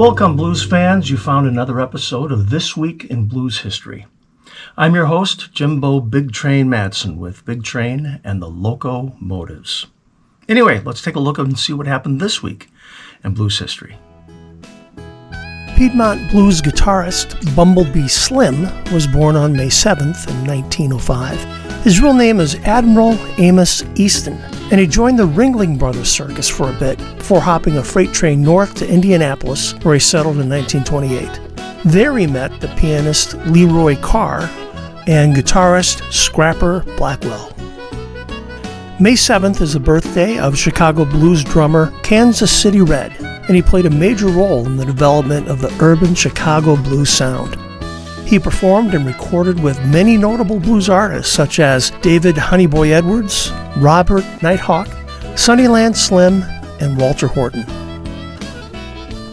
Welcome, blues fans. You found another episode of This Week in Blues History. I'm your host, Jimbo Big Train Madsen with Big Train and the Loco Motives. Anyway, let's take a look and see what happened this week in blues history. Piedmont blues guitarist Bumblebee Slim was born on May 7th in 1905. His real name is Admiral Amos Easton, and he joined the Ringling Brothers Circus for a bit before hopping a freight train north to Indianapolis, where he settled in 1928. There he met the pianist Leroy Carr and guitarist Scrapper Blackwell. May 7th is the birthday of Chicago blues drummer Kansas City Red, and he played a major role in the development of the urban Chicago blues sound. He performed and recorded with many notable blues artists such as David Honeyboy Edwards, Robert Nighthawk, Sunnyland Slim, and Walter Horton.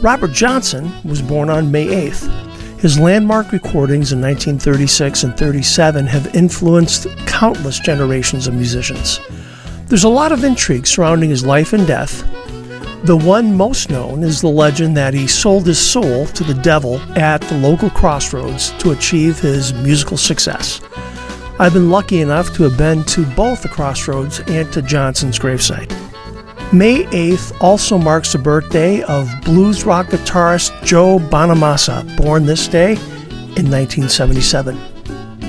Robert Johnson was born on May 8th. His landmark recordings in 1936 and 37 have influenced countless generations of musicians. There's a lot of intrigue surrounding his life and death. The one most known is the legend that he sold his soul to the devil at the local crossroads to achieve his musical success. I've been lucky enough to have been to both the crossroads and to Johnson's gravesite. May 8th also marks the birthday of blues rock guitarist Joe Bonamassa, born this day in 1977.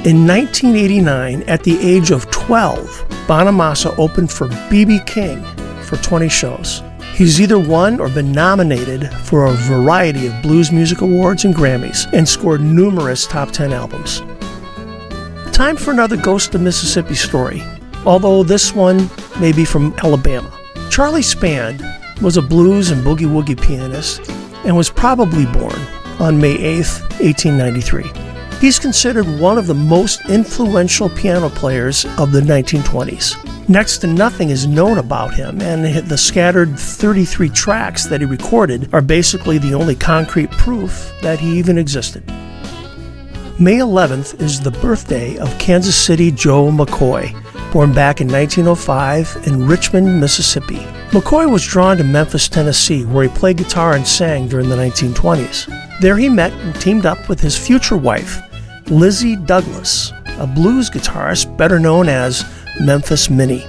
In 1989, at the age of 12, Bonamassa opened for B.B. King for 20 shows. He's either won or been nominated for a variety of blues music awards and Grammys and scored numerous top 10 albums. Time for another Ghost of Mississippi story, although this one may be from Alabama. Charlie Spand was a blues and boogie woogie pianist and was probably born on May 8, 1893. He's considered one of the most influential piano players of the 1920s. Next to nothing is known about him, and the scattered 33 tracks that he recorded are basically the only concrete proof that he even existed. May 11th is the birthday of Kansas City Joe McCoy, born back in 1905 in Richmond, Mississippi. McCoy was drawn to Memphis, Tennessee, where he played guitar and sang during the 1920s. There he met and teamed up with his future wife, Lizzie Douglas, a blues guitarist better known as Memphis Minnie.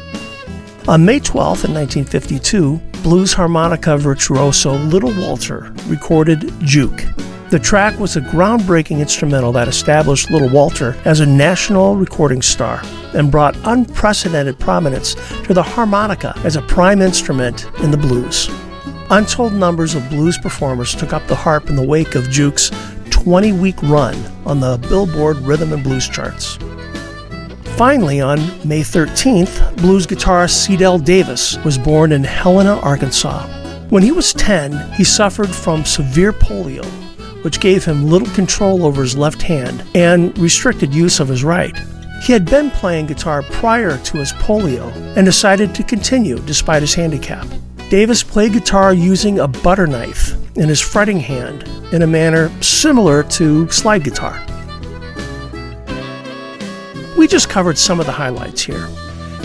On May 12, in 1952, blues harmonica virtuoso Little Walter recorded Juke. The track was a groundbreaking instrumental that established Little Walter as a national recording star and brought unprecedented prominence to the harmonica as a prime instrument in the blues. Untold numbers of blues performers took up the harp in the wake of Juke's 20 week run on the Billboard Rhythm and Blues charts. Finally, on May 13th, blues guitarist Cedell Davis was born in Helena, Arkansas. When he was 10, he suffered from severe polio which gave him little control over his left hand and restricted use of his right. He had been playing guitar prior to his polio and decided to continue despite his handicap. Davis played guitar using a butter knife in his fretting hand in a manner similar to slide guitar. We just covered some of the highlights here.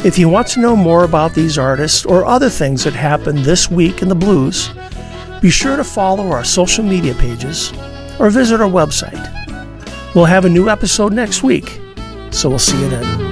If you want to know more about these artists or other things that happened this week in the blues, be sure to follow our social media pages or visit our website. We'll have a new episode next week, so we'll see you then.